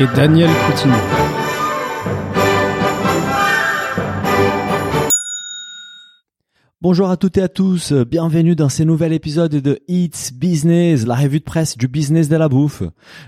et Daniel Coutinho. Bonjour à toutes et à tous, bienvenue dans ce nouvel épisode de It's Business, la revue de presse du business de la bouffe.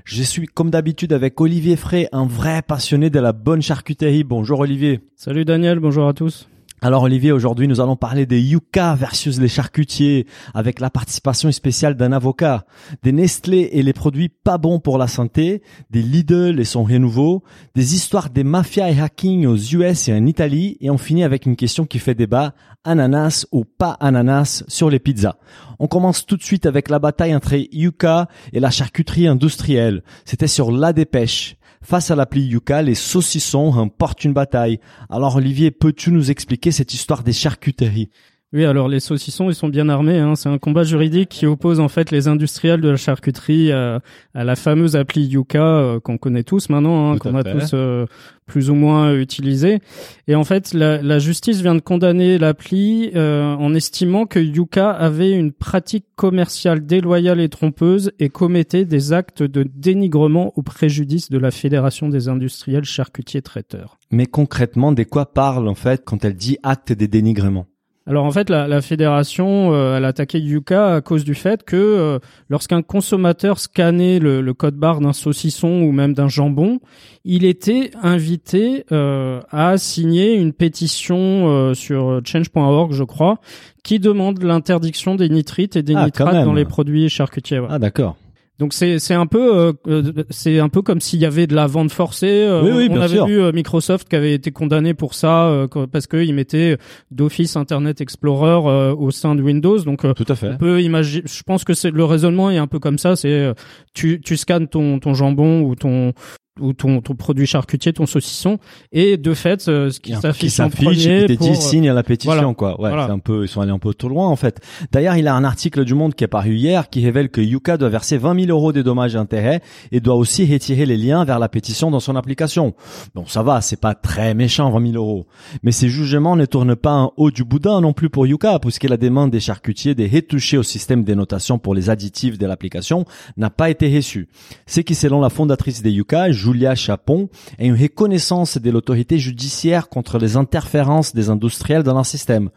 Je suis comme d'habitude avec Olivier Frey, un vrai passionné de la bonne charcuterie. Bonjour Olivier. Salut Daniel, bonjour à tous. Alors Olivier, aujourd'hui nous allons parler des Yucca versus les charcutiers avec la participation spéciale d'un avocat, des Nestlé et les produits pas bons pour la santé, des Lidl et son renouveau, des histoires des mafias et hacking aux US et en Italie et on finit avec une question qui fait débat, ananas ou pas ananas sur les pizzas. On commence tout de suite avec la bataille entre Yucca et la charcuterie industrielle. C'était sur la dépêche. Face à l'appli Yuka, les saucissons remportent une bataille. Alors Olivier, peux-tu nous expliquer cette histoire des charcuteries? Oui, alors les saucissons, ils sont bien armés. Hein. C'est un combat juridique qui oppose en fait les industriels de la charcuterie à, la fameuse appli Yuka euh, qu'on connaît tous maintenant, hein, qu'on a tous euh, plus ou moins utilisé. Et en fait, la, justice vient de condamner l'appli euh, en estimant que Yuka avait une pratique commerciale déloyale et trompeuse et commettait des actes de dénigrement au préjudice de la Fédération des industriels charcutiers traiteurs. Mais concrètement, de quoi parle en fait quand elle dit acte de dénigrement? Alors en fait, la, la fédération, euh, elle a attaqué Yuka à cause du fait que euh, lorsqu'un consommateur scannait le, le code barre d'un saucisson ou même d'un jambon, il était invité euh, à signer une pétition sur change.org, je crois, qui demande l'interdiction des nitrites et des ah, nitrates dans les produits charcutiers. Ah d'accord. Donc c'est c'est un peu euh, euh, c'est un peu comme s'il y avait de la vente forcée. Euh, oui, oui, on avait sûr. vu Microsoft qui avait été condamné pour ça parce qu'il mettait d'office Internet Explorer au sein de Windows. Donc tout à fait. On peut imaginer. Je pense que c'est le raisonnement est un peu comme ça. C'est tu tu scannes ton ton jambon ou ton ou ton, ton produit charcutier, ton saucisson, et de fait, euh, ce qui s'affiche en premier pour... signe à la pétition, quoi. Ouais, c'est un peu, ils sont allés un peu trop loin, en fait. D'ailleurs, il y a un article du Monde qui est paru hier qui révèle que Yuka doit verser 20 000 euros de dommages et intérêts et doit aussi retirer les liens vers la pétition dans son application. Bon, ça va, c'est pas très méchant, 20 000 euros. Mais ces jugements ne tournent pas en haut du boudin non plus pour Yuka, puisque la demande des charcutiers de retoucher au système des notations pour les additifs de l'application n'a pas été reçue. C'est qui, selon la fondatrice des Yuka, Julia Chapon, et une reconnaissance de l'autorité judiciaire contre les interférences des industriels dans leur système.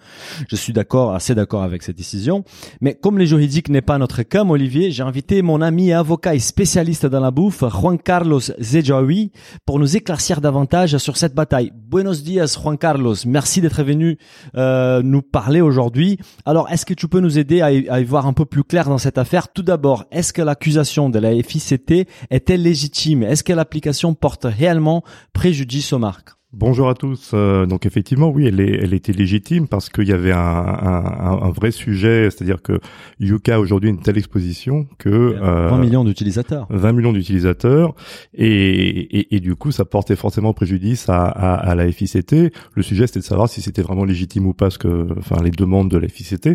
Je suis d'accord, assez d'accord avec cette décision, mais comme les juridiques n'est pas notre cas, Olivier, j'ai invité mon ami avocat et spécialiste dans la bouffe, Juan Carlos Zejaoui, pour nous éclaircir davantage sur cette bataille. Buenos dias, Juan Carlos. Merci d'être venu euh, nous parler aujourd'hui. Alors, est-ce que tu peux nous aider à y, à y voir un peu plus clair dans cette affaire? Tout d'abord, est-ce que l'accusation de la FICT était légitime? Est-ce que porte réellement préjudice aux marques Bonjour à tous. Euh, donc effectivement, oui, elle, est, elle était légitime parce qu'il y avait un, un, un, vrai sujet, c'est-à-dire que Yuka a aujourd'hui une telle exposition que 20 euh, millions d'utilisateurs, 20 millions d'utilisateurs, et, et, et, du coup, ça portait forcément préjudice à, à, à la FICT. Le sujet, c'était de savoir si c'était vraiment légitime ou pas, ce que, enfin, les demandes de la FICT.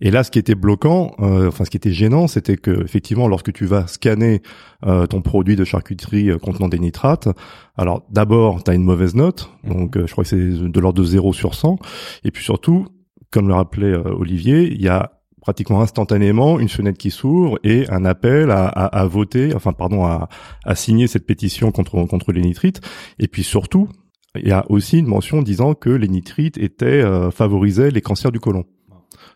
Et là, ce qui était bloquant, euh, enfin ce qui était gênant, c'était que effectivement, lorsque tu vas scanner euh, ton produit de charcuterie euh, contenant des nitrates, alors d'abord, tu as une mauvaise note, mhm. donc je crois que c'est de l'ordre de 0 sur 100, et puis surtout, comme le rappelait Olivier, il y a pratiquement instantanément une fenêtre qui s'ouvre et un appel à, à, à voter, enfin pardon, à, à, signer cette pétition contre contre les nitrites, et puis surtout, il y a aussi une mention disant que les nitrites étaient favorisaient les cancers du côlon.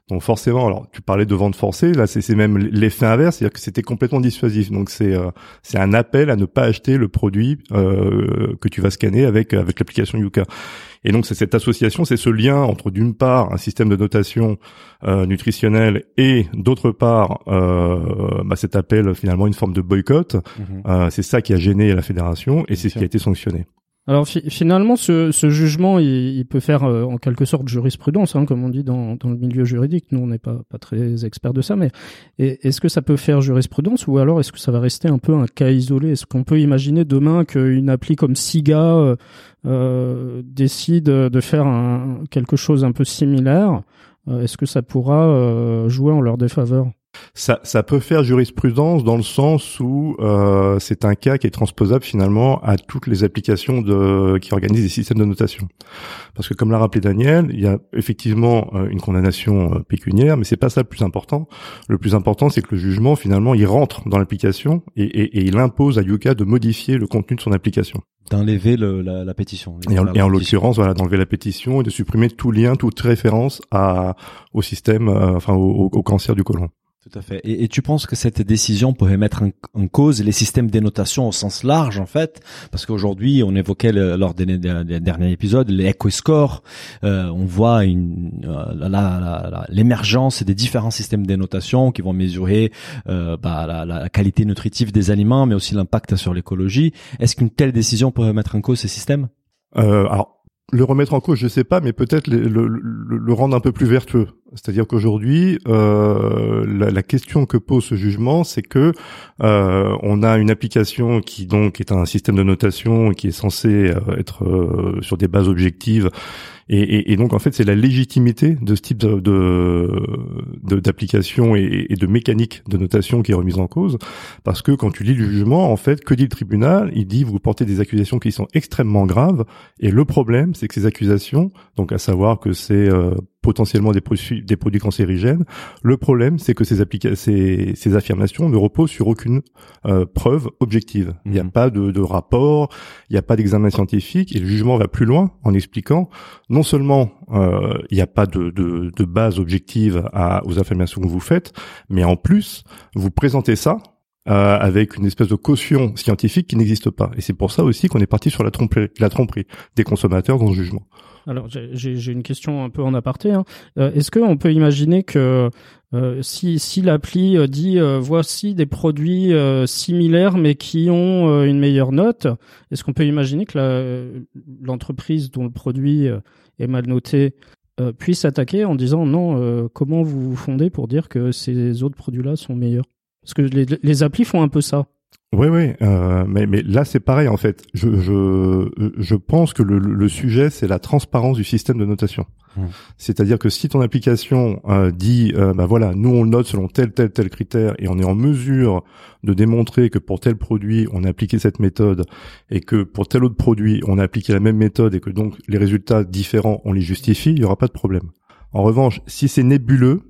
Donc forcément, alors tu parlais de vente forcée, là c'est même l'effet inverse, c'est-à-dire que c'était complètement dissuasif. Donc c'est euh, c'est un appel à ne pas acheter le produit euh, que tu vas scanner avec avec l'application Yuka. Et donc c'est cette association, c'est ce lien entre d'une part un système de notation euh, nutritionnelle et d'autre part euh, bah, cet appel finalement une forme de boycott. Mhm. Euh, c'est ça qui a gêné la fédération et c'est ce qui a été sanctionné. Alors finalement, ce, jugement, il, peut faire euh, en quelque sorte jurisprudence, hein, comme on dit dans, le milieu juridique. Nous, on n'est pas, pas très experts de ça, mais est-ce que ça peut faire jurisprudence ou alors est-ce que ça va rester un peu un cas isolé? Est-ce qu'on peut imaginer demain qu'une appli comme Siga euh, euh décide de faire un, quelque chose un peu similaire? Est-ce que ça pourra jouer en leur défaveur? Ça, ça peut faire jurisprudence dans le sens où euh, c'est un cas qui est transposable finalement à toutes les applications de, qui organisent des systèmes de notation. Parce que comme l'a rappelé Daniel, il y a effectivement euh, une condamnation euh, pécuniaire, mais c'est pas ça le plus important. Le plus important, c'est que le jugement finalement il rentre dans l'application et, et, et, il impose à Yuka de modifier le contenu de son application. D'enlever la, la, pétition. Et en, en l'occurrence, voilà, d'enlever la pétition et de supprimer tout lien, toute référence à, au système, euh, enfin au, au cancer du côlon. Tout à fait. Et, tu penses que cette décision pourrait mettre en, cause les systèmes d'énotation au sens large, en fait, parce qu'aujourd'hui, on évoquait lors des, derniers épisodes les echo scores. Euh, on voit euh, l'émergence des différents systèmes d'énotation qui vont mesurer euh, bah, la, la, qualité nutritive des aliments, mais aussi l'impact sur l'écologie. Est-ce qu'une telle décision pourrait mettre en cause ces systèmes? Euh, Alors le remettre en cause, je sais pas, mais peut-être le, le, le, rendre un peu plus vertueux. C'est-à-dire qu'aujourd'hui, euh, la, la, question que pose ce jugement, c'est que euh, on a une application qui donc est un système de notation qui est censé euh, être euh, sur des bases objectives. Et, et, et, donc en fait, c'est la légitimité de ce type de d'application et, et, de mécanique de notation qui est remise en cause, parce que quand tu lis le jugement, en fait, que dit le tribunal? Il dit vous portez des accusations qui sont extrêmement graves, et le problème, c'est que ces accusations, donc à savoir que c'est euh, potentiellement des produits, des produits cancérigènes. Le problème, c'est que ces, ces, ces, affirmations ne reposent sur aucune euh, preuve objective. Il n'y a mhm. pas de, de rapport, il n'y a pas d'examen scientifique, et le jugement va plus loin en expliquant non seulement euh, il n'y a pas de, de, de base objective à, aux affirmations que vous faites, mais en plus, vous présentez ça euh, avec une espèce de caution scientifique qui n'existe pas. Et c'est pour ça aussi qu'on est parti sur la tromperie, la tromperie des consommateurs dans ce jugement. Alors j'ai une question un peu en aparté. Hein. Euh, Est-ce qu'on peut imaginer que euh, si, si l'appli dit voici des produits similaires mais qui ont une meilleure note, est-ce qu'on peut imaginer que l'entreprise dont le produit est mal noté puisse attaquer en disant non, comment vous vous fondez pour dire que ces autres produits-là sont meilleurs? Parce que les, les applis font un peu ça. Oui, oui, euh, mais, mais là c'est pareil en fait. Je, je, je pense que le, le sujet c'est la transparence du système de notation. Mmh. C'est-à-dire que si ton application euh, dit, euh, bah voilà, nous on note selon tel tel tel critère et on est en mesure de démontrer que pour tel produit on a appliqué cette méthode et que pour tel autre produit on a appliqué la même méthode et que donc les résultats différents on les justifie, il y aura pas de problème. En revanche, si c'est nébuleux,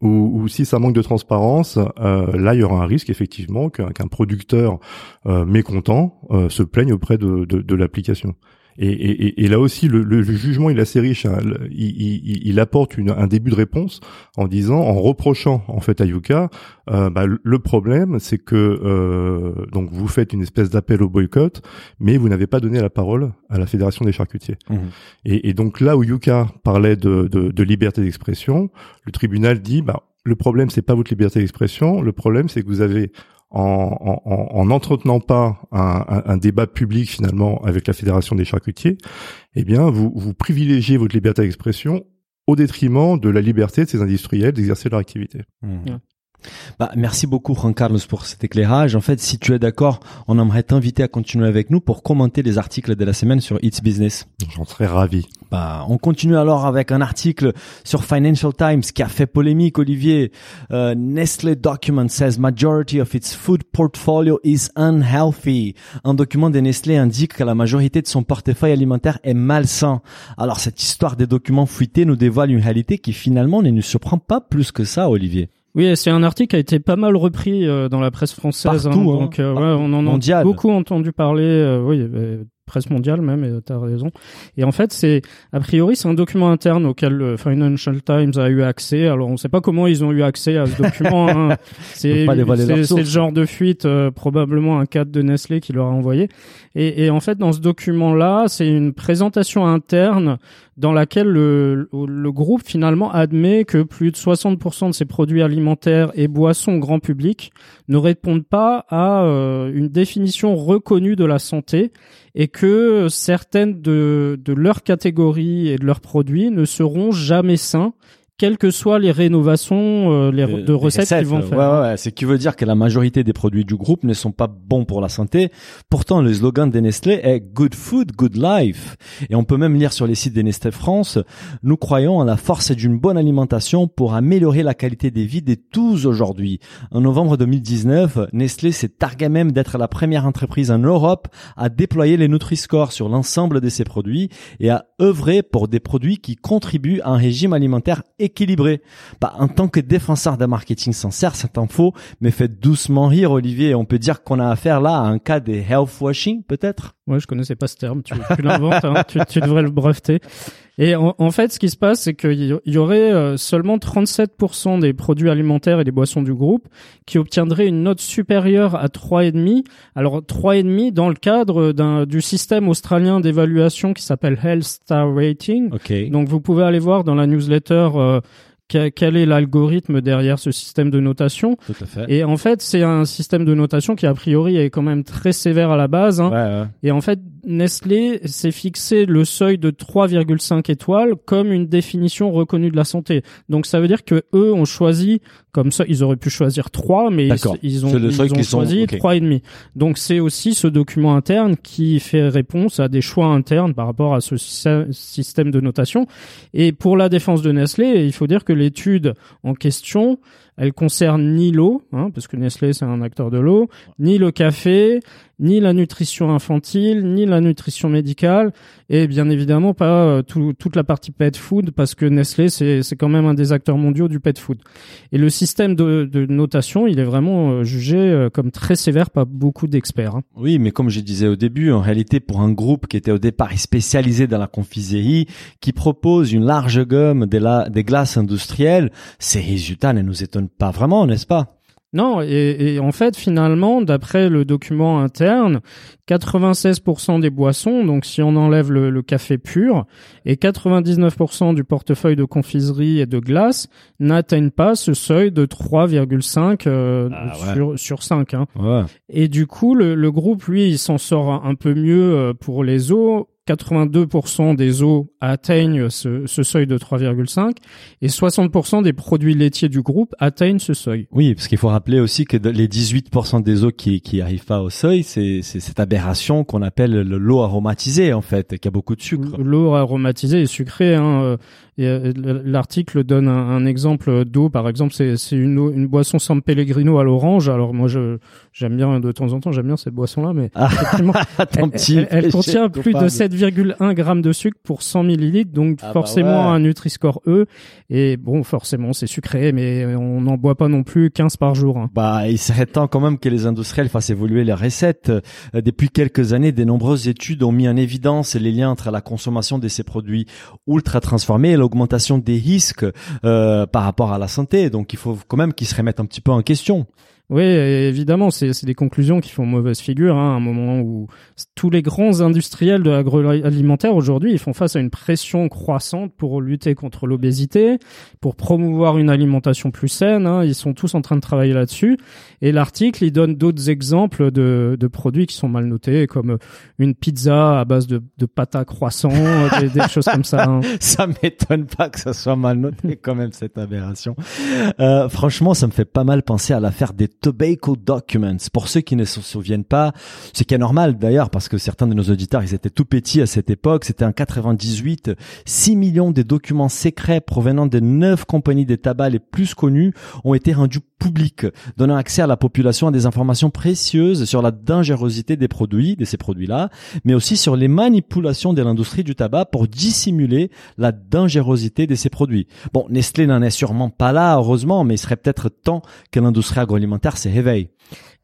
ou, si ça manque de transparence, euh, là il y aura un risque effectivement qu'un producteur euh, mécontent euh, se plaigne auprès de l'application. Et, et, et, là aussi, le, le, jugement il est assez riche. Hein. Il, il, il, apporte une, un début de réponse en disant, en reprochant en fait à Yuka, euh, bah, le problème c'est que euh, donc vous faites une espèce d'appel au boycott, mais vous n'avez pas donné la parole à la fédération des charcutiers. Mmh. Et, et, donc là où Yuka parlait de, de, de liberté d'expression, le tribunal dit, bah le problème c'est pas votre liberté d'expression, le problème c'est que vous avez en, en, n'entretenant pas un, un, débat public finalement avec la fédération des charcutiers, eh bien vous, vous privilégiez votre liberté d'expression au détriment de la liberté de ces industriels d'exercer leur activité. Mmh. Bah, merci beaucoup, Juan Carlos, pour cet éclairage. En fait, si tu es d'accord, on aimerait t'inviter à continuer avec nous pour commenter les articles de la semaine sur It's Business. J'en serais ravi. Bah, on continue alors avec un article sur Financial Times qui a fait polémique, Olivier. Euh, Nestlé document says majority of its food portfolio is unhealthy. Un document de Nestlé indique que la majorité de son portefeuille alimentaire est malsain. Alors, cette histoire des documents fuités nous dévoile une réalité qui finalement ne nous surprend pas plus que ça, Olivier. Oui, c'est un article qui a été pas mal repris euh, dans la presse française. Hein, Partout, hein, donc, euh, ouais, on en a beaucoup entendu parler. Euh, oui, presse mondiale même, et tu as raison. Et en fait, c'est a priori c'est un document interne auquel le Financial Times a eu accès. Alors on ne sait pas comment ils ont eu accès à ce document. hein. C'est le genre de fuite, euh, probablement un cadre de Nestlé qui leur a envoyé. Et, et en fait, dans ce document-là, c'est une présentation interne dans laquelle le, le, groupe finalement admet que plus de 60% de ses produits alimentaires et boissons grand public ne répondent pas à euh, une définition reconnue de la santé et que certaines de, leurs catégories et de leurs produits ne seront jamais sains quelles que soient les rénovations euh, les de recettes qu'ils vont faire. Ouais, ouais, c'est qui veut dire que la majorité des produits du groupe ne sont pas bons pour la santé. Pourtant, le slogan de Nestlé est Good Food, Good Life. Et on peut même lire sur les sites de Nestlé France, nous croyons en la force d'une bonne alimentation pour améliorer la qualité des vies de tous aujourd'hui. En novembre 2019, Nestlé s'est targué même d'être la première entreprise en Europe à déployer les Nutri-Score sur l'ensemble de ses produits et à œuvrer pour des produits qui contribuent à un régime alimentaire équilibré. Bah, en tant que défenseur d'un marketing sincère, c'est info, mais faites doucement rire, Olivier. On peut dire qu'on a affaire là à un cas des health washing, peut-être? Ouais, je connaissais pas ce terme. Tu, tu l'inventes, hein. tu, tu, devrais le breveter. Et en, fait, ce qui se passe, c'est qu'il y aurait euh, seulement 37% des produits alimentaires et des boissons du groupe qui obtiendraient une note supérieure à 3,5. Alors 3,5 dans le cadre du système australien d'évaluation qui s'appelle Health Star Rating. Okay. Donc vous pouvez aller voir dans la newsletter euh, quel est l'algorithme derrière ce système de notation. Tout à fait. Et en fait, c'est un système de notation qui a priori est quand même très sévère à la base. Hein. Ouais, ouais. Et en fait, Nestlé s'est fixé le seuil de 3,5 étoiles comme une définition reconnue de la santé. Donc ça veut dire que eux ont choisi comme ça, ils auraient pu choisir 3 mais ils, ils, ont, ils ont choisi trois et demi. Donc c'est aussi ce document interne qui fait réponse à des choix internes par rapport à ce système de notation. Et pour la défense de Nestlé, il faut dire que l'étude en question elle concerne ni l'eau, hein, parce que Nestlé c'est un acteur de l'eau, ni le café, ni la nutrition infantile, ni la nutrition médicale, et bien évidemment pas euh, toute la partie pet food, parce que Nestlé c'est quand même un des acteurs mondiaux du pet food. Et le système de, notation, il est vraiment euh, jugé euh, comme très sévère par beaucoup d'experts. Hein. Oui, mais comme je disais au début, en réalité pour un groupe qui était au départ spécialisé dans la confiserie, qui propose une large la, des glaces industrielles, ces résultats ne nous étonnent pas vraiment, n'est-ce pas? Non, et, en fait, finalement, d'après le document interne, 96% des boissons, donc si on enlève le, café pur, et 99% du portefeuille de confiserie et de glace n'atteignent pas ce seuil de 3,5 euh, ah sur, sur 5. Hein. Et du coup, le, le groupe, lui, il s'en sort un peu mieux euh, pour les eaux 82% des eaux atteignent ce, seuil de 3,5 et 60% des produits laitiers du groupe atteignent ce seuil. Oui, parce qu'il faut rappeler aussi que les 18% des eaux qui qui arrivent pas au seuil, c'est cette aberration qu'on appelle l'eau aromatisée en fait, qui a beaucoup de sucre. L'eau aromatisée et sucrée. Hein, euh, l'article donne un, exemple d'eau, par exemple, c'est une, une boisson San Pellegrino à l'orange. Alors moi, j'aime bien de temps en temps, j'aime bien cette boisson-là, mais ah, elle, contient plus de 7,1 grammes de sucre pour 100 millilitres, donc ah, bah forcément un Nutri-Score E. Et bon, forcément, c'est sucré, mais on n'en boit pas non plus 15 par jour. Hein. Bah, il serait temps quand même que les industriels fassent évoluer les recettes. Euh, depuis quelques années, des nombreuses études ont mis en évidence les liens entre la consommation de ces produits ultra transformés et augmentation des risques euh, par rapport à la santé. Donc il faut quand même qu'ils se remettent un petit peu en question. Oui, évidemment, c'est des conclusions qui font mauvaise figure, hein, à un moment où tous les grands industriels de l'agroalimentaire aujourd'hui, ils font face à une pression croissante pour lutter contre l'obésité, pour promouvoir une alimentation plus saine. Hein, ils sont tous en train de travailler là-dessus. Et l'article, il donne d'autres exemples de, de, produits qui sont mal notés, comme une pizza à base de, de pâte à croissant, des, des, choses comme ça. Hein. Ça m'étonne pas que ça soit mal noté quand même cette aberration. Euh, franchement, ça me fait pas mal penser à l'affaire des Tobacco Documents. Pour ceux qui ne se souviennent pas, ce qui est normal d'ailleurs parce que certains de nos auditeurs, ils étaient tout petits à cette époque. C'était en 98, 6 millions de documents secrets provenant des neuf compagnies des tabacs les plus connues ont été rendus publics, donnant accès à la population à des informations précieuses sur la dangerosité des produits, de ces produits-là, mais aussi sur les manipulations de l'industrie du tabac pour dissimuler la dangerosité de ces produits. Bon, Nestlé n'en est sûrement pas là, heureusement, mais il serait peut-être temps que l'industrie agroalimentaire se réveille.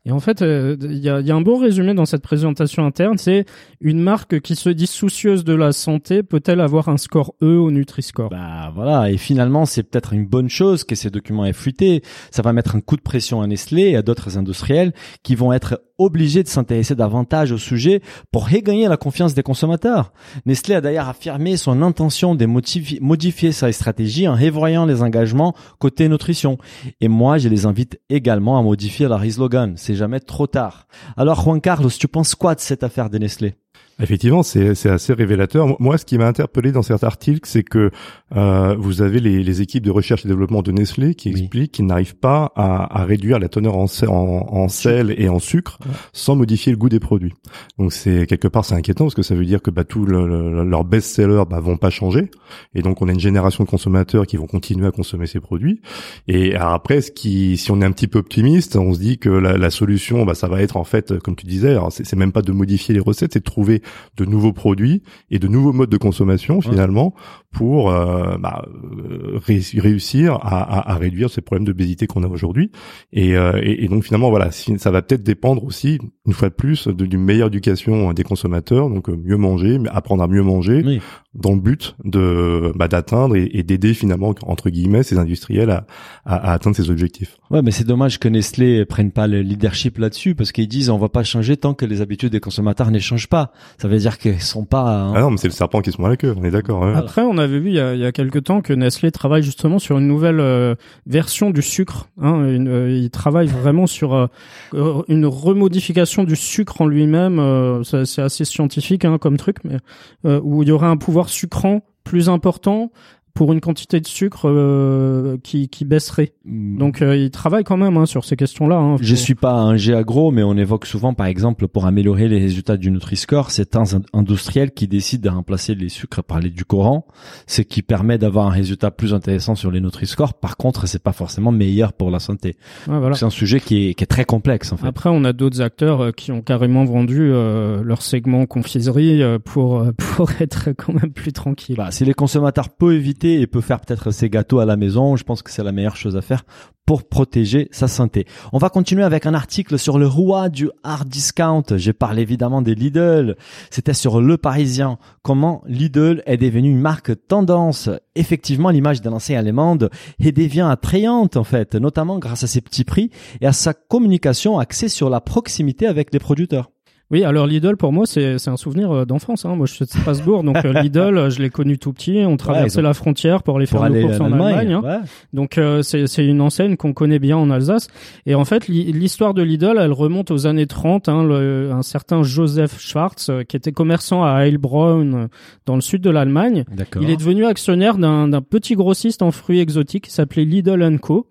Et en fait, euh, il y, a, y, a, un beau résumé dans cette présentation interne, c'est une marque qui se dit soucieuse de la santé peut-elle avoir un score E au Nutri-Score? Bah voilà, et finalement c'est peut-être une bonne chose que ces documents aient fuité. Ça va mettre un coup de pression à Nestlé et à d'autres industriels qui vont être obligés de s'intéresser davantage au sujet pour regagner la confiance des consommateurs. Nestlé a d'ailleurs affirmé son intention de modifier sa stratégie en révoyant les engagements côté nutrition. Et moi, je les invite également à modifier leur slogan. Jamais trop tard. Alors Juan Carlos, tu penses quoi de cette affaire de Nestlé? Effectivement, c'est assez révélateur. Moi, ce qui m'a interpellé dans cet article, c'est que euh, vous avez les, les, équipes de recherche et développement de Nestlé qui expliquent qu'ils n'arrivent pas à, à, réduire la teneur en, en, en sel et en sucre sans modifier le goût des produits. Donc, c'est quelque part c'est inquiétant parce que ça veut dire que bah, tous le, leurs best-sellers bah, vont pas changer et donc on a une génération de consommateurs qui vont continuer à consommer ces produits. Et après, ce qui, si on est un petit peu optimiste, on se dit que la, la solution, bah, ça va être en fait, comme tu disais, c'est même pas de modifier les recettes, c'est de trouver de nouveaux produits et de nouveaux modes de consommation finalement pour euh, bah, euh, réussir à, à, réduire ces problèmes d'obésité qu'on a aujourd'hui. Et, euh, et, donc finalement voilà, ça va peut-être dépendre aussi une fois de plus d'une meilleure éducation des consommateurs, donc mieux manger, apprendre à mieux manger, dans le but de bah, d'atteindre et, d'aider finalement entre guillemets ces industriels à, à, atteindre ces objectifs. Ouais, mais c'est dommage que Nestlé prenne pas le leadership là-dessus parce qu'ils disent on va pas changer tant que les habitudes des consommateurs ne changent pas. Ça veut dire qu'ils sont pas. Hein. Ah non, mais c'est le serpent qui se mord la queue. On est d'accord. Après, on avait vu il y a, il quelques temps que Nestlé travaille justement sur une nouvelle euh, version du sucre. Hein, euh, il travaille vraiment sur euh, une remodification du sucre en lui-même. c'est assez scientifique hein, comme truc, mais où il y aurait un pouvoir sucrant plus important pour une quantité de sucre euh, qui, qui baisserait. Hmm. Donc euh, il travaille quand même hein, sur ces questions-là. Hein, Je suis pas un G agro, mais on évoque souvent, par exemple, pour améliorer les résultats du Nutri-Score, c'est un industriel qui décide de remplacer les sucres par les du Coran, ce qui permet d'avoir un résultat plus intéressant sur les Nutri-Score. Par contre, c'est pas forcément meilleur pour la santé. voilà. C'est un sujet qui est, qui est très complexe. En fait. Après, on a d'autres acteurs euh, qui ont carrément vendu euh, leur segment confiserie pour pour être quand même plus tranquille. Bah, si les consommateurs peuvent éviter et peut faire peut-être ses gâteaux à la maison. Je pense que c'est la meilleure chose à faire pour protéger sa santé. On va continuer avec un article sur le roi du hard discount. J'ai parlé évidemment des Lidl. C'était sur Le Parisien. Comment Lidl est devenu une marque tendance. Effectivement, l'image d'un ancien allemande est devient attrayante en fait, notamment grâce à ses petits prix et à sa communication axée sur la proximité avec les producteurs. Oui, alors Lidl pour moi c'est c'est un souvenir euh, d'enfance. Hein. Moi je suis de Strasbourg, donc euh, Lidl euh, je l'ai connu tout petit. On traversait la frontière pour aller faire nos courses en Allemagne. Hein. Donc c'est c'est une enseigne qu'on connaît bien en Alsace. Et en fait l'histoire de Lidl elle remonte aux années 30. Hein, le, un certain Joseph Schwartz qui était commerçant à Heilbronn dans le sud de l'Allemagne. Il est devenu actionnaire d'un d'un petit grossiste en fruits exotiques qui s'appelait Lidl Co.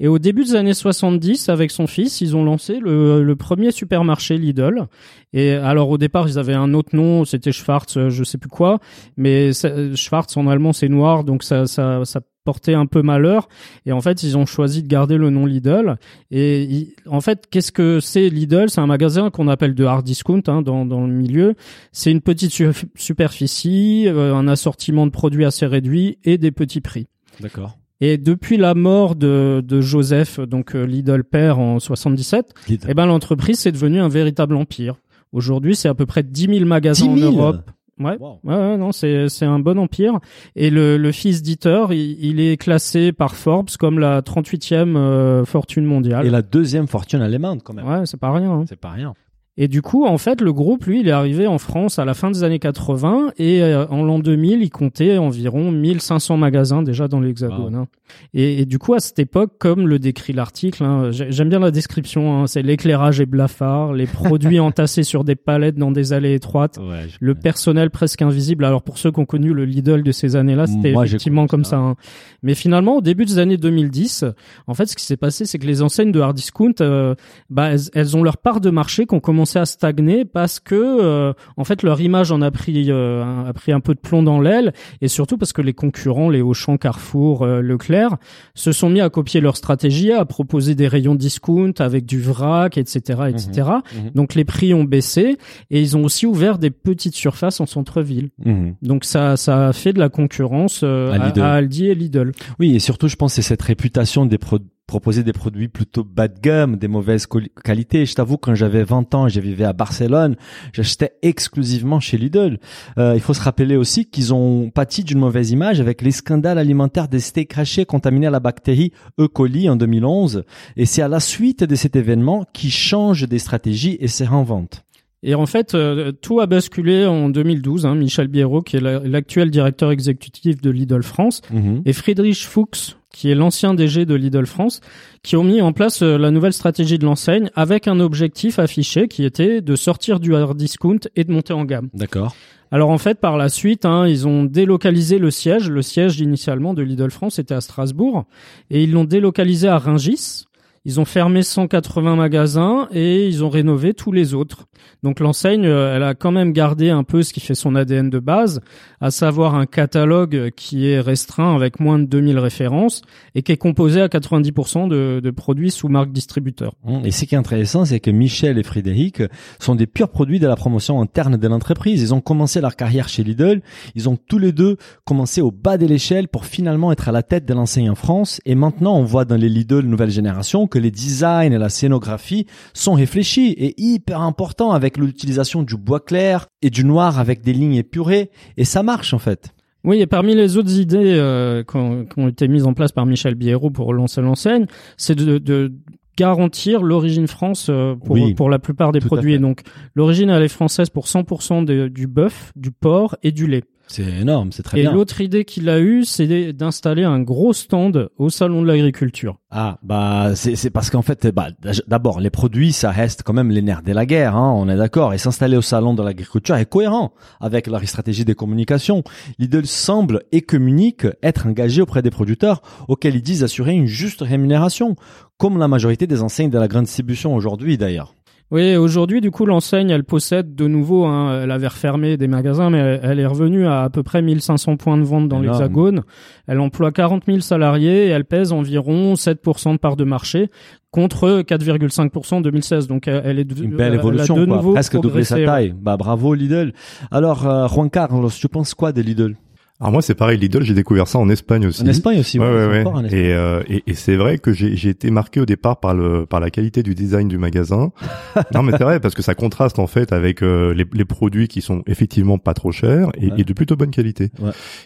Et au début des années 70 avec son fils ils ont lancé le, le premier supermarché Lidl. Et alors au départ, ils avaient un autre nom, c'était Schwarz, euh, je sais plus quoi, mais Schwarz en allemand c'est noir, donc ça, ça, ça portait un peu malheur. Et en fait, ils ont choisi de garder le nom Lidl. Et en fait, qu'est-ce que c'est Lidl? C'est un magasin qu'on appelle de hard discount hein, dans, dans le milieu. C'est une petite superficie, euh, un assortiment de produits assez réduit et des petits prix. D'accord. Et depuis la mort de, de Joseph, donc euh, Lidl père en 77, eh ben l'entreprise c'est devenu un véritable empire. Aujourd'hui, c'est à peu près 10 000 magasins en Europe. Ouais, ouais, non, c'est c'est un bon empire. Et le, le fils Dieter, il, il, est classé par Forbes comme la 38e euh, fortune mondiale. Et la deuxième fortune allemande quand même. Ouais, c'est pas rien. Hein. C'est pas rien. Et du coup, en fait, le groupe, lui, il est arrivé en France à la fin des années 80 et euh, en l'an 2000, il comptait environ 1500 magasins déjà dans l'Hexagone. Hein. Et, du coup, à cette époque, comme le décrit l'article, hein, j'aime bien la description, hein, c'est l'éclairage et blafard, les produits entassés sur des palettes dans des allées étroites, le personnel presque invisible. Alors pour ceux qui ont connu le Lidl de ces années-là, c'était effectivement comme ça. Mais finalement, au début des années 2010, en fait, ce qui s'est passé, c'est que les enseignes de hard discount, euh, bah, elles, ont leur part de marché qu'on commence à stagner parce que euh, en fait leur image en a pris euh, a pris un peu de plomb dans l'aile et surtout parce que les concurrents les Auchan, Carrefour, euh, Leclerc se sont mis à copier leur stratégie, à proposer des rayons discount avec du vrac, etc., etc. Mmh, mmh. Donc les prix ont baissé et ils ont aussi ouvert des petites surfaces en centre-ville. Mmh. Donc ça ça a fait de la concurrence à, à, Aldi et Lidl. Oui et surtout je pense c'est cette réputation des produits proposer des produits plutôt bas de gamme, des mauvaises qualités. Je t'avoue, quand j'avais 20 ans et je vivais à Barcelone, j'achetais exclusivement chez Lidl. Euh, il faut se rappeler aussi qu'ils ont pâti d'une mauvaise image avec les scandales alimentaires des steaks crachés contaminés à la bactérie E. coli en 2011. Et c'est à la suite de cet événement qu'ils changent des stratégies et se réinventent. Et en fait, euh, tout a basculé en 2012. Hein, Michel Biérot, qui est l'actuel directeur exécutif de Lidl France, mhm. et Friedrich Fuchs, qui est l'ancien DG de Lidl France, qui ont mis en place euh, la nouvelle stratégie de l'enseigne avec un objectif affiché qui était de sortir du hard discount et de monter en gamme. D'accord. Alors en fait, par la suite, hein, ils ont délocalisé le siège. Le siège initialement de Lidl France était à Strasbourg et ils l'ont délocalisé à Ringis ils ont fermé 180 magasins et ils ont rénové tous les autres. Donc l'enseigne, euh, elle a quand même gardé un peu ce qui fait son ADN de base, à savoir un catalogue qui est restreint avec moins de 2000 références et qui est composé à 90% de, produits sous marque distributeur. Et ce qui est intéressant, c'est que Michel et Frédéric sont des purs produits de la promotion interne de l'entreprise. Ils ont commencé leur carrière chez Lidl. Ils ont tous les deux commencé au bas de l'échelle pour finalement être à la tête de l'enseigne en France. Et maintenant, on voit dans les Lidl nouvelle génération que les designs et la scénographie sont réfléchis et hyper importants avec l'utilisation du bois clair et du noir avec des lignes épurées et ça marche en fait. Oui, et parmi les autres idées euh, qui, ont, été mises en place par Michel Biérot pour lancer l'enseigne, c'est de, garantir l'origine France euh, pour, pour la plupart des produits. Donc l'origine elle est française pour 100% du bœuf, du porc et du lait. C'est énorme, c'est très bien. Et l'autre idée qu'il a eue, c'est d'installer un gros stand au salon de l'agriculture. Ah, bah c'est parce qu'en fait, bah, d'abord les produits, ça reste quand même les nerfs de la guerre, hein, on est d'accord. Et s'installer au salon de l'agriculture est cohérent avec la stratégie des communications. Lidl semble et communique être engagé auprès des producteurs, auxquels ils disent assurer une juste rémunération, comme la majorité des enseignes de la grande distribution aujourd'hui d'ailleurs. Oui, aujourd'hui, du coup, l'enseigne, elle possède de nouveau, hein, elle avait refermé des magasins, mais elle est revenue à à peu près 1500 points de vente dans l'Hexagone. Elle emploie 40 000 salariés et elle pèse environ 7% de part de marché contre 4,5% en 2016. Donc elle est une belle évolution, de quoi. presque doublé sa taille. Bah bravo Lidl. Alors euh, Juan Carlos, tu penses quoi de Lidl? Alors moi c'est pareil, Lidl, j'ai découvert ça en Espagne aussi. En Espagne aussi, ouais, ouais, ouais. Et, euh, et, et c'est vrai que j'ai été marqué au départ par le par la qualité du design du magasin. non mais c'est vrai parce que ça contraste en fait avec euh, les, les, produits qui sont effectivement pas trop chers et, et de plutôt bonne qualité.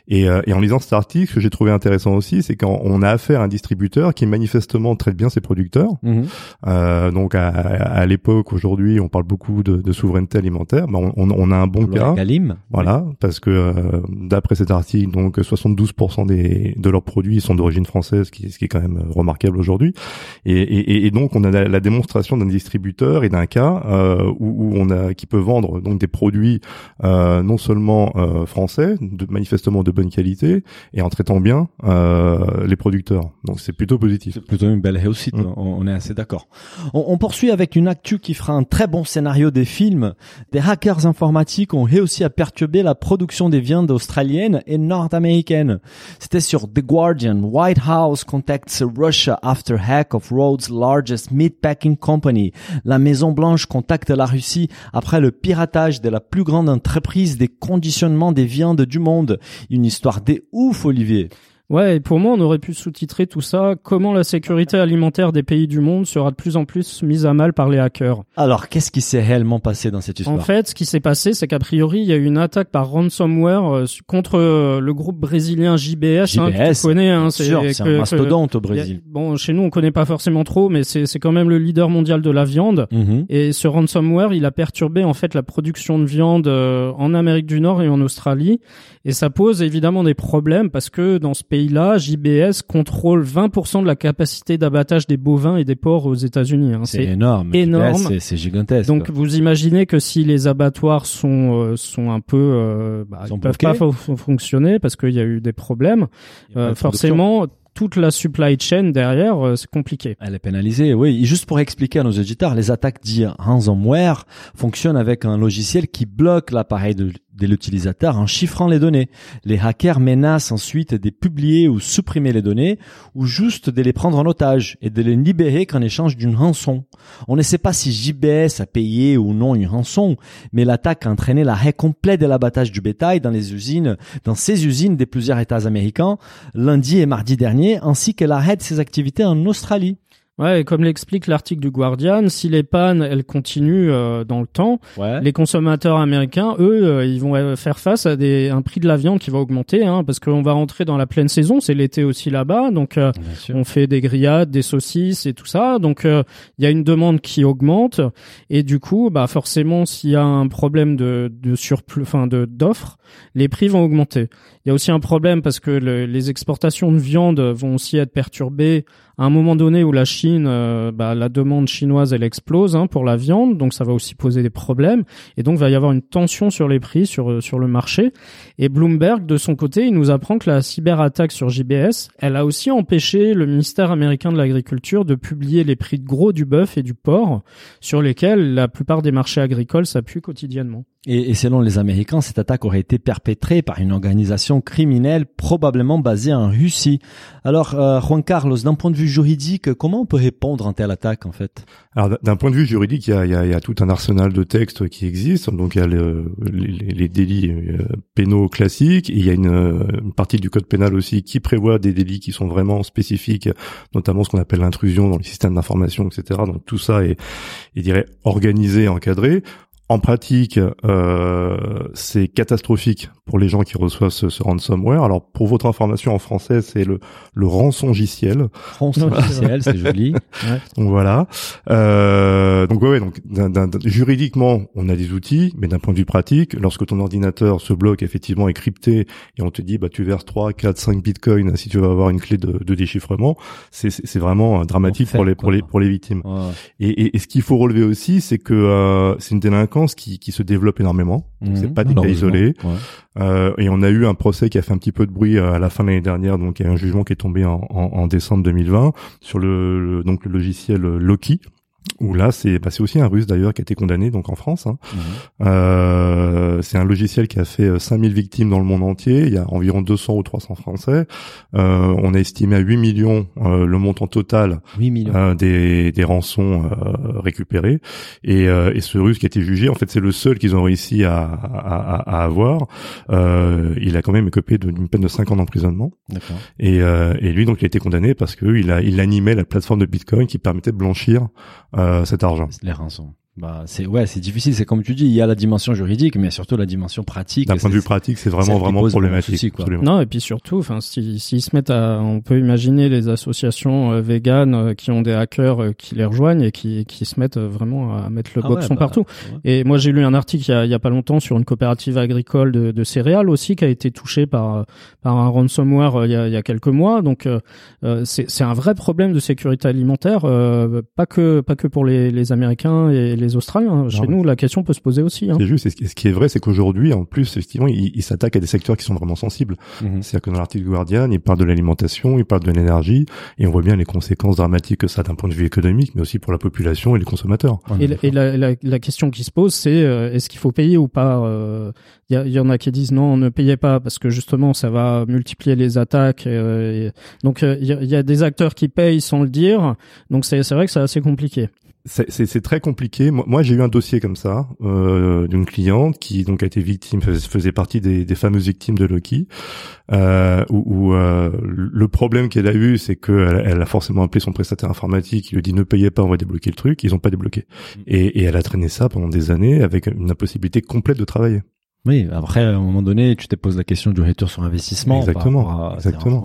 Et, euh, et en lisant cet article, ce que j'ai trouvé intéressant aussi, c'est qu'on a affaire à un distributeur qui manifestement traite bien ses producteurs. Euh, donc à, à l'époque, aujourd'hui, on parle beaucoup de, de souveraineté alimentaire. Ben, on, on, a un bon cas. Voilà, parce que euh, d'après cet article donc 72% des, de leurs produits sont d'origine française, ce qui, ce qui est quand même remarquable aujourd'hui. Et, et, et, donc on a la, démonstration d'un distributeur et d'un cas euh, où, où, on a qui peut vendre donc des produits euh, non seulement euh, français, de, manifestement de bonne qualité, et en traitant bien euh, les producteurs. Donc c'est plutôt positif. C'est plutôt une belle réussite. Mm. On, est assez d'accord. On, on, poursuit avec une actu qui fera un très bon scénario des films. Des hackers informatiques ont réussi à perturber la production des viandes australiennes et nord-américaine. C'était sur The Guardian. White House contacts Russia after hack of world's largest meatpacking company. La Maison Blanche contacte la Russie après le piratage de la plus grande entreprise des conditionnements des viandes du monde. Une histoire des ouf, Olivier. Ouais, et pour moi, on aurait pu sous-titrer tout ça comment la sécurité alimentaire des pays du monde sera de plus en plus mise à mal par les hackers. Alors, qu'est-ce qui s'est réellement passé dans cette histoire En fait, ce qui s'est passé, c'est qu'a priori, il y a eu une attaque par ransomware euh, contre euh, le groupe brésilien JBS. JBS, hein, tu connais, hein, c'est un mastodonte au Brésil. bon, chez nous, on connaît pas forcément trop, mais c'est quand même le leader mondial de la viande. Mhm. Et ce ransomware, il a perturbé en fait la production de viande euh, en Amérique du Nord et en Australie. Et ça pose évidemment des problèmes parce que dans ce pays-là, JBS contrôle 20% de la capacité d'abattage des bovins et des porcs aux États-Unis. Hein. C'est énorme. Énorme. C'est gigantesque. Donc vous imaginez que si les abattoirs sont euh, sont un peu, euh, bah, ils, peuvent pas fonctionner parce qu'il y a eu des problèmes. Euh, forcément toute la supply chain derrière, euh, c'est compliqué. Elle est pénalisée, oui. Et juste pour expliquer à nos auditeurs, les attaques dites ransomware fonctionnent avec un logiciel qui bloque l'appareil de, l'utilisateur en chiffrant les données. Les hackers menacent ensuite de publier ou supprimer les données ou juste de les prendre en otage et de les libérer qu'en échange d'une rançon. On ne sait pas si JBS a payé ou non une rançon, mais l'attaque a entraîné l'arrêt complet de l'abattage du bétail dans les usines, dans ces usines des plusieurs États américains, lundi et mardi dernier ainsi qu'elle arrête ses activités en Australie. Ouais, et comme l'explique l'article du Guardian, si les pannes elles continuent euh, dans le temps, les consommateurs américains, eux, euh, ils vont euh, faire face à des un prix de la viande qui va augmenter, hein, parce qu'on va rentrer dans la pleine saison, c'est l'été aussi là-bas, donc on fait des grillades, des saucisses et tout ça, donc il y a une demande qui augmente, et du coup, bah forcément, s'il y a un problème de, de surplus, enfin de d'offres, les prix vont augmenter. Il y a aussi un problème parce que les exportations de viande vont aussi être perturbées à un moment donné où la Chine, euh, bah, la demande chinoise, elle explose hein, pour la viande, donc ça va aussi poser des problèmes, et donc va y avoir une tension sur les prix sur euh, sur le marché. Et Bloomberg, de son côté, il nous apprend que la cyberattaque sur JBS, elle a aussi empêché le ministère américain de l'agriculture de publier les prix de gros du bœuf et du porc, sur lesquels la plupart des marchés agricoles s'appuient quotidiennement. Et, et, selon les Américains, cette attaque aurait été perpétrée par une organisation criminelle probablement basée en Russie. Alors, euh, Juan Carlos, d'un point de vue juridique, comment on peut répondre à une telle attaque en fait? Alors, d'un point de vue juridique, il y a, y, a, y a, tout un arsenal de textes qui existent. Donc, il y a le, les, les, délits euh, pénaux classiques. il y a une, une, partie du code pénal aussi qui prévoit des délits qui sont vraiment spécifiques, notamment ce qu'on appelle l'intrusion dans les systèmes d'information, etc. Donc, tout ça est, je dirais, organisé, encadré. En pratique, euh, c'est catastrophique pour les gens qui reçoivent ce, ce, ransomware. Alors, pour votre information, en français, c'est le, le rançongiciel. Rançongiciel, c'est joli. Ouais. Donc voilà. Euh, donc ouais, donc juridiquement, on a des outils, mais d'un point de vue pratique, lorsque ton ordinateur se bloque effectivement est crypté et on te dit bah tu verses 3, 4, 5 bitcoins si tu veux avoir une clé de, de déchiffrement, c'est c'est vraiment euh, dramatique pour les pour les pour les victimes. Et, et, et, ce qu'il faut relever aussi, c'est que euh, c'est une délinquance qui, qui se développe énormément. Mmh. C'est pas des cas isolés. Euh, et on a eu un procès qui a fait un petit peu de bruit euh, à la fin de l'année dernière. Donc il y a un jugement qui est tombé en, en, en décembre 2020 sur le, donc le logiciel Loki où là c'est bah, c'est aussi un russe d'ailleurs qui a été condamné donc en France hein. mhm. euh, c'est un logiciel qui a fait 5000 euh, victimes dans le monde entier il y a environ 200 ou 300 français euh, on a estimé à 8 millions euh, le montant total 8 millions. des, des rançons récupérées et, et ce russe qui a été jugé en fait c'est le seul qu'ils ont réussi à, à, à avoir il a quand même écopé d'une peine de 5 ans d'emprisonnement et, et lui donc il a été condamné parce que il a il animait la plateforme de Bitcoin qui permettait de blanchir euh, cet argent. Les rançons. Bah c'est ouais, c'est difficile. C'est comme tu dis, il y a la dimension juridique, mais surtout la dimension pratique. D'un point de vue pratique, c'est vraiment vraiment problématique. quoi. Non, et puis surtout, enfin, s'ils si, se mettent à, on peut imaginer les associations euh, véganes euh, qui ont des hackers euh, qui les rejoignent et qui qui se mettent vraiment à mettre le ah boxon bah, partout. Et moi, j'ai lu un article il y, a, il y a pas longtemps sur une coopérative agricole de, de céréales aussi qui a été touchée par par un ransomware il y a, il y a quelques mois. Donc c'est c'est un vrai problème de sécurité alimentaire, pas que pas que pour les les Américains et les les Australiens. Chez nous, la question peut se poser aussi. Hein. C'est juste. ce qui est vrai, c'est qu'aujourd'hui, en plus, effectivement, il, il s'attaque à des secteurs qui sont vraiment sensibles. Mhm. C'est-à-dire que dans l'article Guardian, il parle de l'alimentation, il parle de l'énergie, et on voit bien les conséquences dramatiques que ça a d'un point de vue économique, mais aussi pour la population et les consommateurs. Et, la, la, la, question qui se pose, c'est euh, est-ce qu'il faut payer ou pas euh, Il y, y, en a qui disent non, ne payez pas parce que justement, ça va multiplier les attaques. Euh, donc, il y, y, a des acteurs qui payent sans le dire. Donc, c'est vrai que c'est assez compliqué c'est très compliqué. Moi, j'ai eu un dossier comme ça euh, d'une cliente qui donc a été victime, faisait partie des, des fameuses victimes de Loki, euh, où, euh, le problème qu'elle a eu, c'est qu'elle elle a forcément appelé son prestataire informatique, il lui dit ne payez pas, on va débloquer le truc. Ils ont pas débloqué, mmh. et, et elle a traîné ça pendant des années avec une impossibilité complète de travailler. Oui, après, à un moment donné, tu te poses la question du retour sur investissement. Exactement. exactement.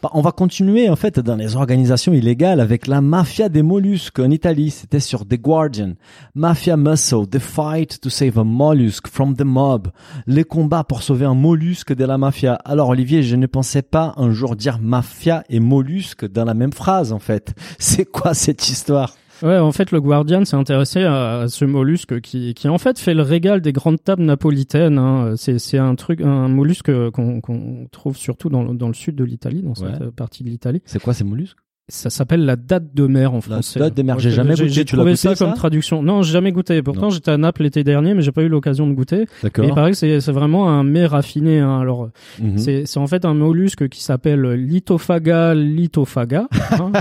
Bah, on va continuer, en fait, dans les organisations illégales avec la mafia des mollusques en Italie. C'était sur The Guardian. Mafia Muscle, the fight to save a mollusk from the mob. Les combats pour sauver un mollusque de la mafia. Alors, Olivier, je ne pensais pas un jour dire mafia et mollusque dans la même phrase, en fait. C'est quoi cette histoire? Ouais, en fait, le Guardian s'est intéressé à, ce mollusque qui, qui en fait fait le régal des grandes tables napolitaines. Hein. C'est, c'est un truc, un mollusque qu'on, qu'on trouve surtout dans, dans le sud de l'Italie, dans cette partie de l'Italie. C'est quoi ces mollusques? Ça s'appelle la date de mer en français. La date de mer, j'ai jamais goûté. J'ai trouvé ça comme traduction. Non, j'ai jamais goûté. Pourtant, j'étais à Naples l'été dernier, mais j'ai pas eu l'occasion de goûter. D'accord. Il paraît que c'est vraiment un mets raffiné. Hein. Alors, mhm. c'est c'est en fait un mollusque qui s'appelle Lithophaga lithophaga. Hein.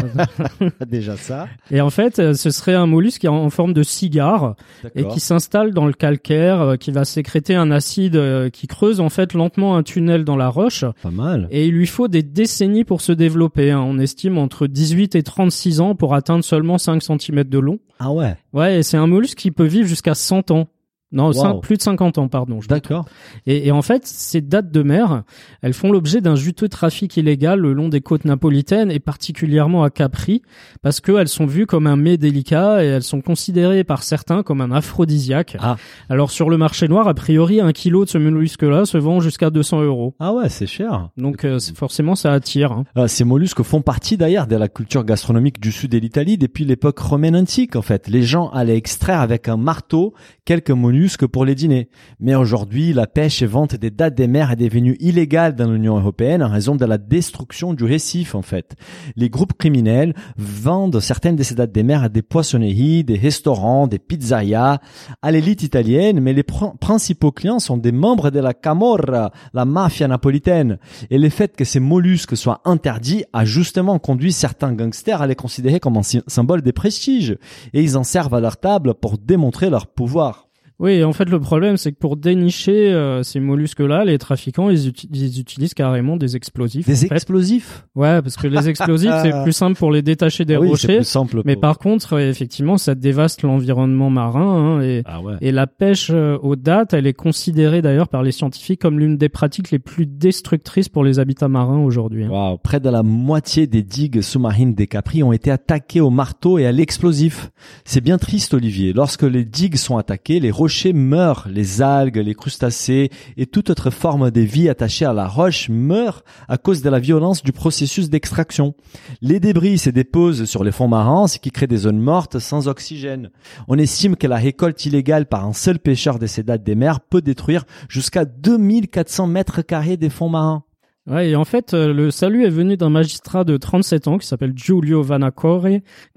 Déjà ça. Et en fait, ce serait un mollusque qui est en forme de cigare et qui s'installe dans le calcaire, euh, qui va sécréter un acide euh, qui creuse en fait lentement un tunnel dans la roche. Pas mal. Et il lui faut des décennies pour se développer. Hein. On estime entre 18 et 36 ans pour atteindre seulement 5 cm de long. Ah ouais. Ouais, et c'est un mollusque qui peut vivre jusqu'à 100 ans. Non, plus de 50 ans, pardon. D'accord. Et, et, en fait, ces dates de mer, elles font l'objet d'un juteux trafic illégal le long des côtes napolitaines et particulièrement à Capri, parce qu'elles sont vues comme un mets délicat et elles sont considérées par certains comme un aphrodisiaque. Ah. Alors sur le marché noir, a priori, un kilo de ce mollusque-là se vend jusqu'à 200 euros. Ah ouais, c'est cher. Donc euh, forcément, ça attire. Hein. Ah, ces mollusques font partie d'ailleurs de la culture gastronomique du sud de l'Italie depuis l'époque romaine antique. En fait, les gens allaient extraire avec un marteau quelques mollusques pour les dîner. Mais aujourd'hui, la pêche et vente des dates des mers est devenue illégale dans l'Union européenne en raison de la destruction du récif, en fait. Les groupes criminels vendent certaines de ces dates des mers à des poissonneries, des restaurants, des pizzerias, à l'élite italienne, mais les principaux clients sont des membres de la Camorra, la mafia napolitaine. Et le fait que ces mollusques soient interdits a justement conduit certains gangsters à les considérer comme un symbole de prestige. Et ils en servent à leur table pour démontrer leur pouvoir. Oui, en fait, le problème, c'est que pour dénicher euh, ces mollusques-là, les trafiquants, ils, utilisent carrément des explosifs. Des explosifs Ouais, parce que les explosifs, c'est plus simple pour les détacher des rochers. Plus simple mais par contre, effectivement, ça dévaste l'environnement marin. Hein, et, ah et la pêche euh, aux dates, elle est considérée d'ailleurs par les scientifiques comme l'une des pratiques les plus destructrices pour les habitats marins aujourd'hui. Hein. Près de la moitié des digues sous-marines des Capri ont été attaquées au marteau et à l'explosif. C'est bien triste, Olivier. Lorsque les digues sont attaquées, les rochers meurent, les algues, les crustacés et toute autre forme de vie attachée à la roche meurent à cause de la violence du processus d'extraction. Les débris se déposent sur les fonds marins, ce qui crée des zones mortes sans oxygène. On estime que la récolte illégale par un seul pêcheur de ces dates des mers peut détruire jusqu'à 2400 mètres carrés des fonds marins. Ouais, et en fait, euh, le salut est venu d'un magistrat de 37 ans qui s'appelle Giulio Vanacore,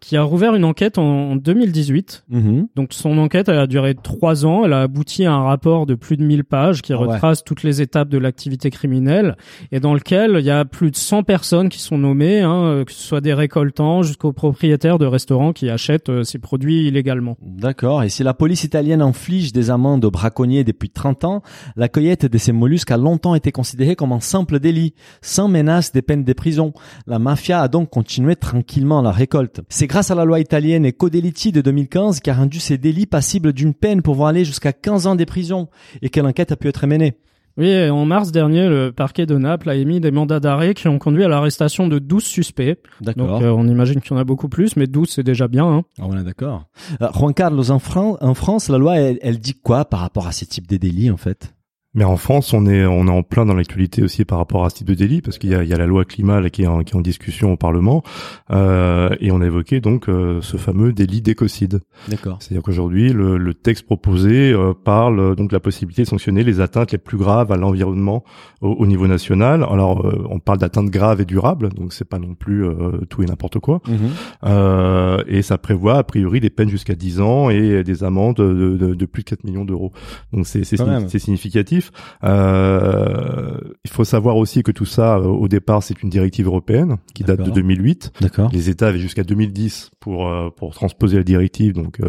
qui a rouvert une enquête en 2018. Mm-hmm. Donc son enquête elle a duré trois ans, elle a abouti à un rapport de plus de 1000 pages qui ah retrace toutes les étapes de l'activité criminelle et dans lequel il y a plus de 100 personnes qui sont nommées, hein, euh, que ce soit des récoltants jusqu'aux propriétaires de restaurants qui achètent euh, ces produits illégalement. D'accord, et si la police italienne inflige des amendes aux braconniers depuis 30 ans, la cueillette de ces mollusques a longtemps été considérée comme un simple délit sans menace des peines de prison. La mafia a donc continué tranquillement la récolte. C'est grâce à la loi italienne Codeliti de 2015 qui a rendu ces délits passibles d'une peine pouvant aller jusqu'à 15 ans de prison et que l'enquête a pu être menée. Oui, en mars dernier, le parquet de Naples a émis des mandats d'arrêt qui ont conduit à l'arrestation de 12 suspects. D'accord. Donc euh, on imagine qu'il y en a beaucoup plus, mais 12 c'est déjà bien. Hein. Ah, on est d'accord. Euh, Juan Carlos, en, en France, la loi, elle, elle dit quoi par rapport à ces types de délits en fait? Mais en France, on est on est en plein dans l'actualité aussi par rapport à ce type de délit parce qu'il y a, il y a la loi climat là, qui, est en, qui est en discussion au Parlement euh, et on a évoqué donc euh, ce fameux délit d'écocide. D'accord. C'est-à-dire qu'aujourd'hui le, le, texte proposé euh, parle euh, donc de la possibilité de sanctionner les atteintes les plus graves à l'environnement au, niveau national. Alors on parle d'atteintes graves et durables, donc c'est pas non plus tout et n'importe quoi. Mhm. et ça prévoit a priori des peines jusqu'à 10 ans et des amendes de, de, de plus de 4 millions d'euros. Donc c'est c'est significatif. Euh, il faut savoir aussi que tout ça, euh, au départ, c'est une directive européenne qui date de 2008. Les États avaient jusqu'à 2010 pour euh, pour transposer la directive, donc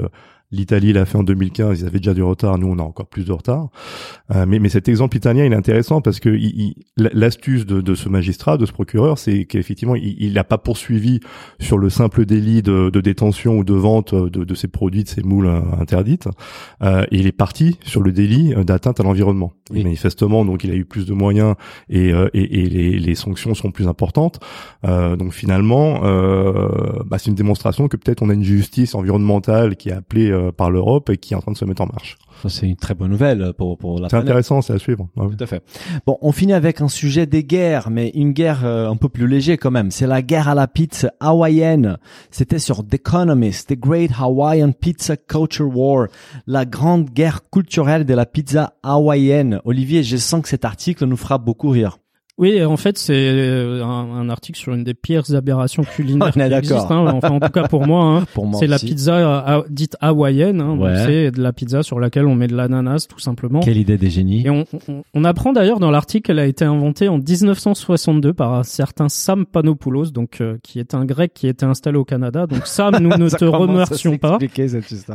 L'Italie l'a fait en 2015, ils avaient déjà du retard, nous on a encore plus de retard. Euh, mais, mais cet exemple italien, il est intéressant parce que l'astuce de, de, ce magistrat, de ce procureur, c'est qu'effectivement, il n'a pas poursuivi sur le simple délit de, de détention ou de vente de, de, ces produits, de ces moules euh, interdites. Euh, et il est parti sur le délit d'atteinte à l'environnement. Manifestement, donc il a eu plus de moyens et, euh, et, et les, les, sanctions sont plus importantes. Euh, donc finalement, euh, bah, c'est une démonstration que peut-être on a une justice environnementale qui est appelée euh, par l'Europe et qui est en train de se mettre en marche. C'est une très bonne nouvelle pour, pour la C'est intéressant, c'est à suivre. Tout à fait. Bon, on finit avec un sujet des guerres, mais une guerre euh, un peu plus léger quand même. C'est la guerre à la pizza hawaïenne. C'était sur The Economist, The Great Hawaiian Pizza Culture War, la grande guerre culturelle de la pizza hawaïenne. Olivier, je sens que cet article nous fera beaucoup rire. Oui, en fait, c'est euh, un, article sur une des pires aberrations culinaires qui existent. Hein. Enfin, en tout cas pour moi, hein. pour moi c'est la pizza euh, dite hawaïenne. Hein. C'est de la pizza sur laquelle on met de l'ananas, tout simplement. Quelle idée des génies. Et on, on, apprend d'ailleurs dans l'article qu'elle a été inventée en 1962 par un certain Sam Panopoulos, donc euh, qui est un grec qui était installé au Canada. Donc Sam, nous ne te remercions pas.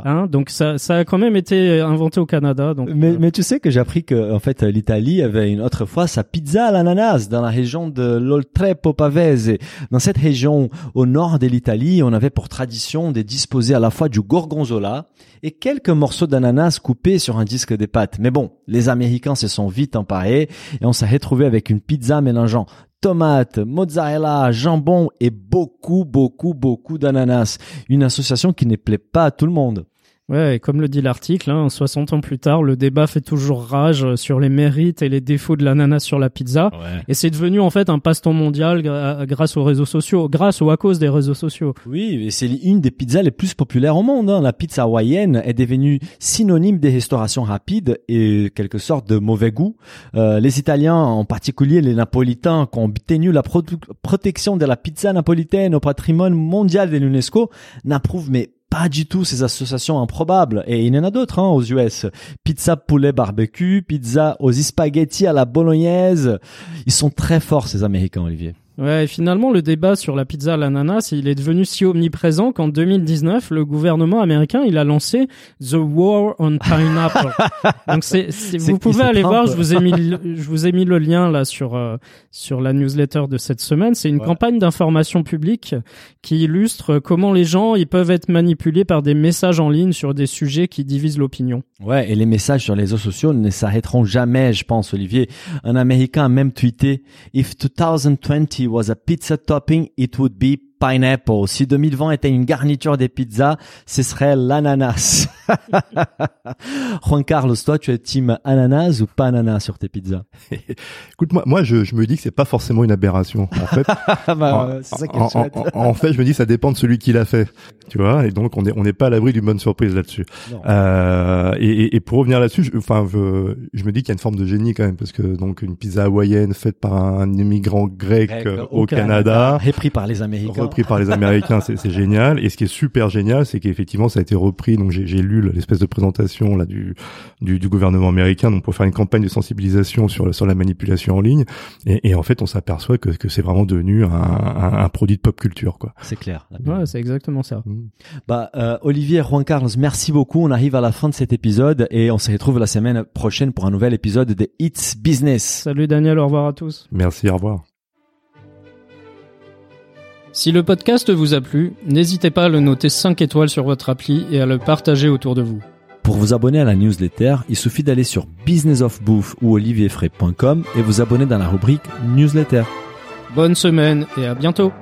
Hein, donc ça, ça a quand même été inventé au Canada. Donc, mais, mais tu sais que j'ai appris que en fait l'Italie avait une autre fois sa pizza à l'ananas Dans la région de l'Oltrepo Pavese. Dans cette région au nord de l'Italie, on avait pour tradition de disposer à la fois du gorgonzola et quelques morceaux d'ananas coupés sur un disque de pâtes. Mais bon, les Américains se sont vite emparés et on s'est retrouvé avec une pizza mélangeant tomates, mozzarella, jambon et beaucoup, beaucoup, beaucoup d'ananas. Une association qui ne plaît pas à tout le monde. Ouais, et comme le dit l'article, hein, 60 ans plus tard, le débat fait toujours rage sur les mérites et les défauts de l'ananas sur la pizza. Et c'est devenu en fait un passe-temps mondial grâce aux réseaux sociaux, grâce ou à cause des réseaux sociaux. Oui, et c'est une des pizzas les plus populaires au monde. Hein. La pizza hawaïenne est devenue synonyme des restaurations rapides et quelque sorte de mauvais goût. Euh, les Italiens, en particulier les Napolitains, qui ont obtenu la protection de la pizza napolitaine au patrimoine mondial de l'UNESCO, n'approuvent mais pas du tout ces associations improbables. Et il y en a d'autres hein, aux US. Pizza poulet barbecue, pizza aux spaghettis à la bolognaise. Ils sont très forts ces Américains, Olivier. Ouais, finalement, le débat sur la pizza à l'ananas, il est devenu si omniprésent qu'en 2019, le gouvernement américain, il a lancé The War on Pineapple. Donc c'est, vous pouvez aller voir, je vous ai mis, je vous ai mis le lien là sur euh, sur la newsletter de cette semaine. C'est une campagne d'information publique qui illustre comment les gens ils peuvent être manipulés par des messages en ligne sur des sujets qui divisent l'opinion. Ouais, et les messages sur les réseaux sociaux ne s'arrêteront jamais, je pense, Olivier. Un Américain a même tweeté If 2020 was a pizza topping, it would be pineapple. Si 2020 était une garniture des pizzas, ce serait l'ananas. Juan Carlos, toi, tu es team ananas ou pas ananas sur tes pizzas? Écoute, moi, moi je, je me dis que c'est pas forcément une aberration. En fait, bah, ça en, en, en, fait, je me dis ça dépend de celui qui l'a fait. Tu vois, et donc on est on n'est pas à l'abri d'une bonne surprise là-dessus. Euh, et, et, pour revenir là-dessus, enfin, je, je, me dis qu'il y a une forme de génie quand même parce que donc une pizza hawaïenne faite par un immigrant grec, au, Canada, repris par les Américains repris par les Américains, c'est génial. Et ce qui est super génial, c'est qu'effectivement, ça a été repris. Donc j'ai lu l'espèce de présentation là du, du, du gouvernement américain, donc pour faire une campagne de sensibilisation sur sur la manipulation en ligne. Et, et en fait, on s'aperçoit que, que c'est vraiment devenu un, un, un, produit de pop culture, quoi. C'est clair. Ouais, c'est exactement ça. Mmh. Bah euh, Olivier Juan Carlos, merci beaucoup. On arrive à la fin de cet épisode et on se retrouve la semaine prochaine pour un nouvel épisode de It's Business. Salut Daniel, au revoir à tous. Merci, au revoir. Si le podcast vous a plu, n'hésitez pas à le noter 5 étoiles sur votre appli et à le partager autour de vous. Pour vous abonner à la newsletter, il suffit d'aller sur businessofbouffe ou olivierfray.com et vous abonner dans la rubrique newsletter. Bonne semaine et à bientôt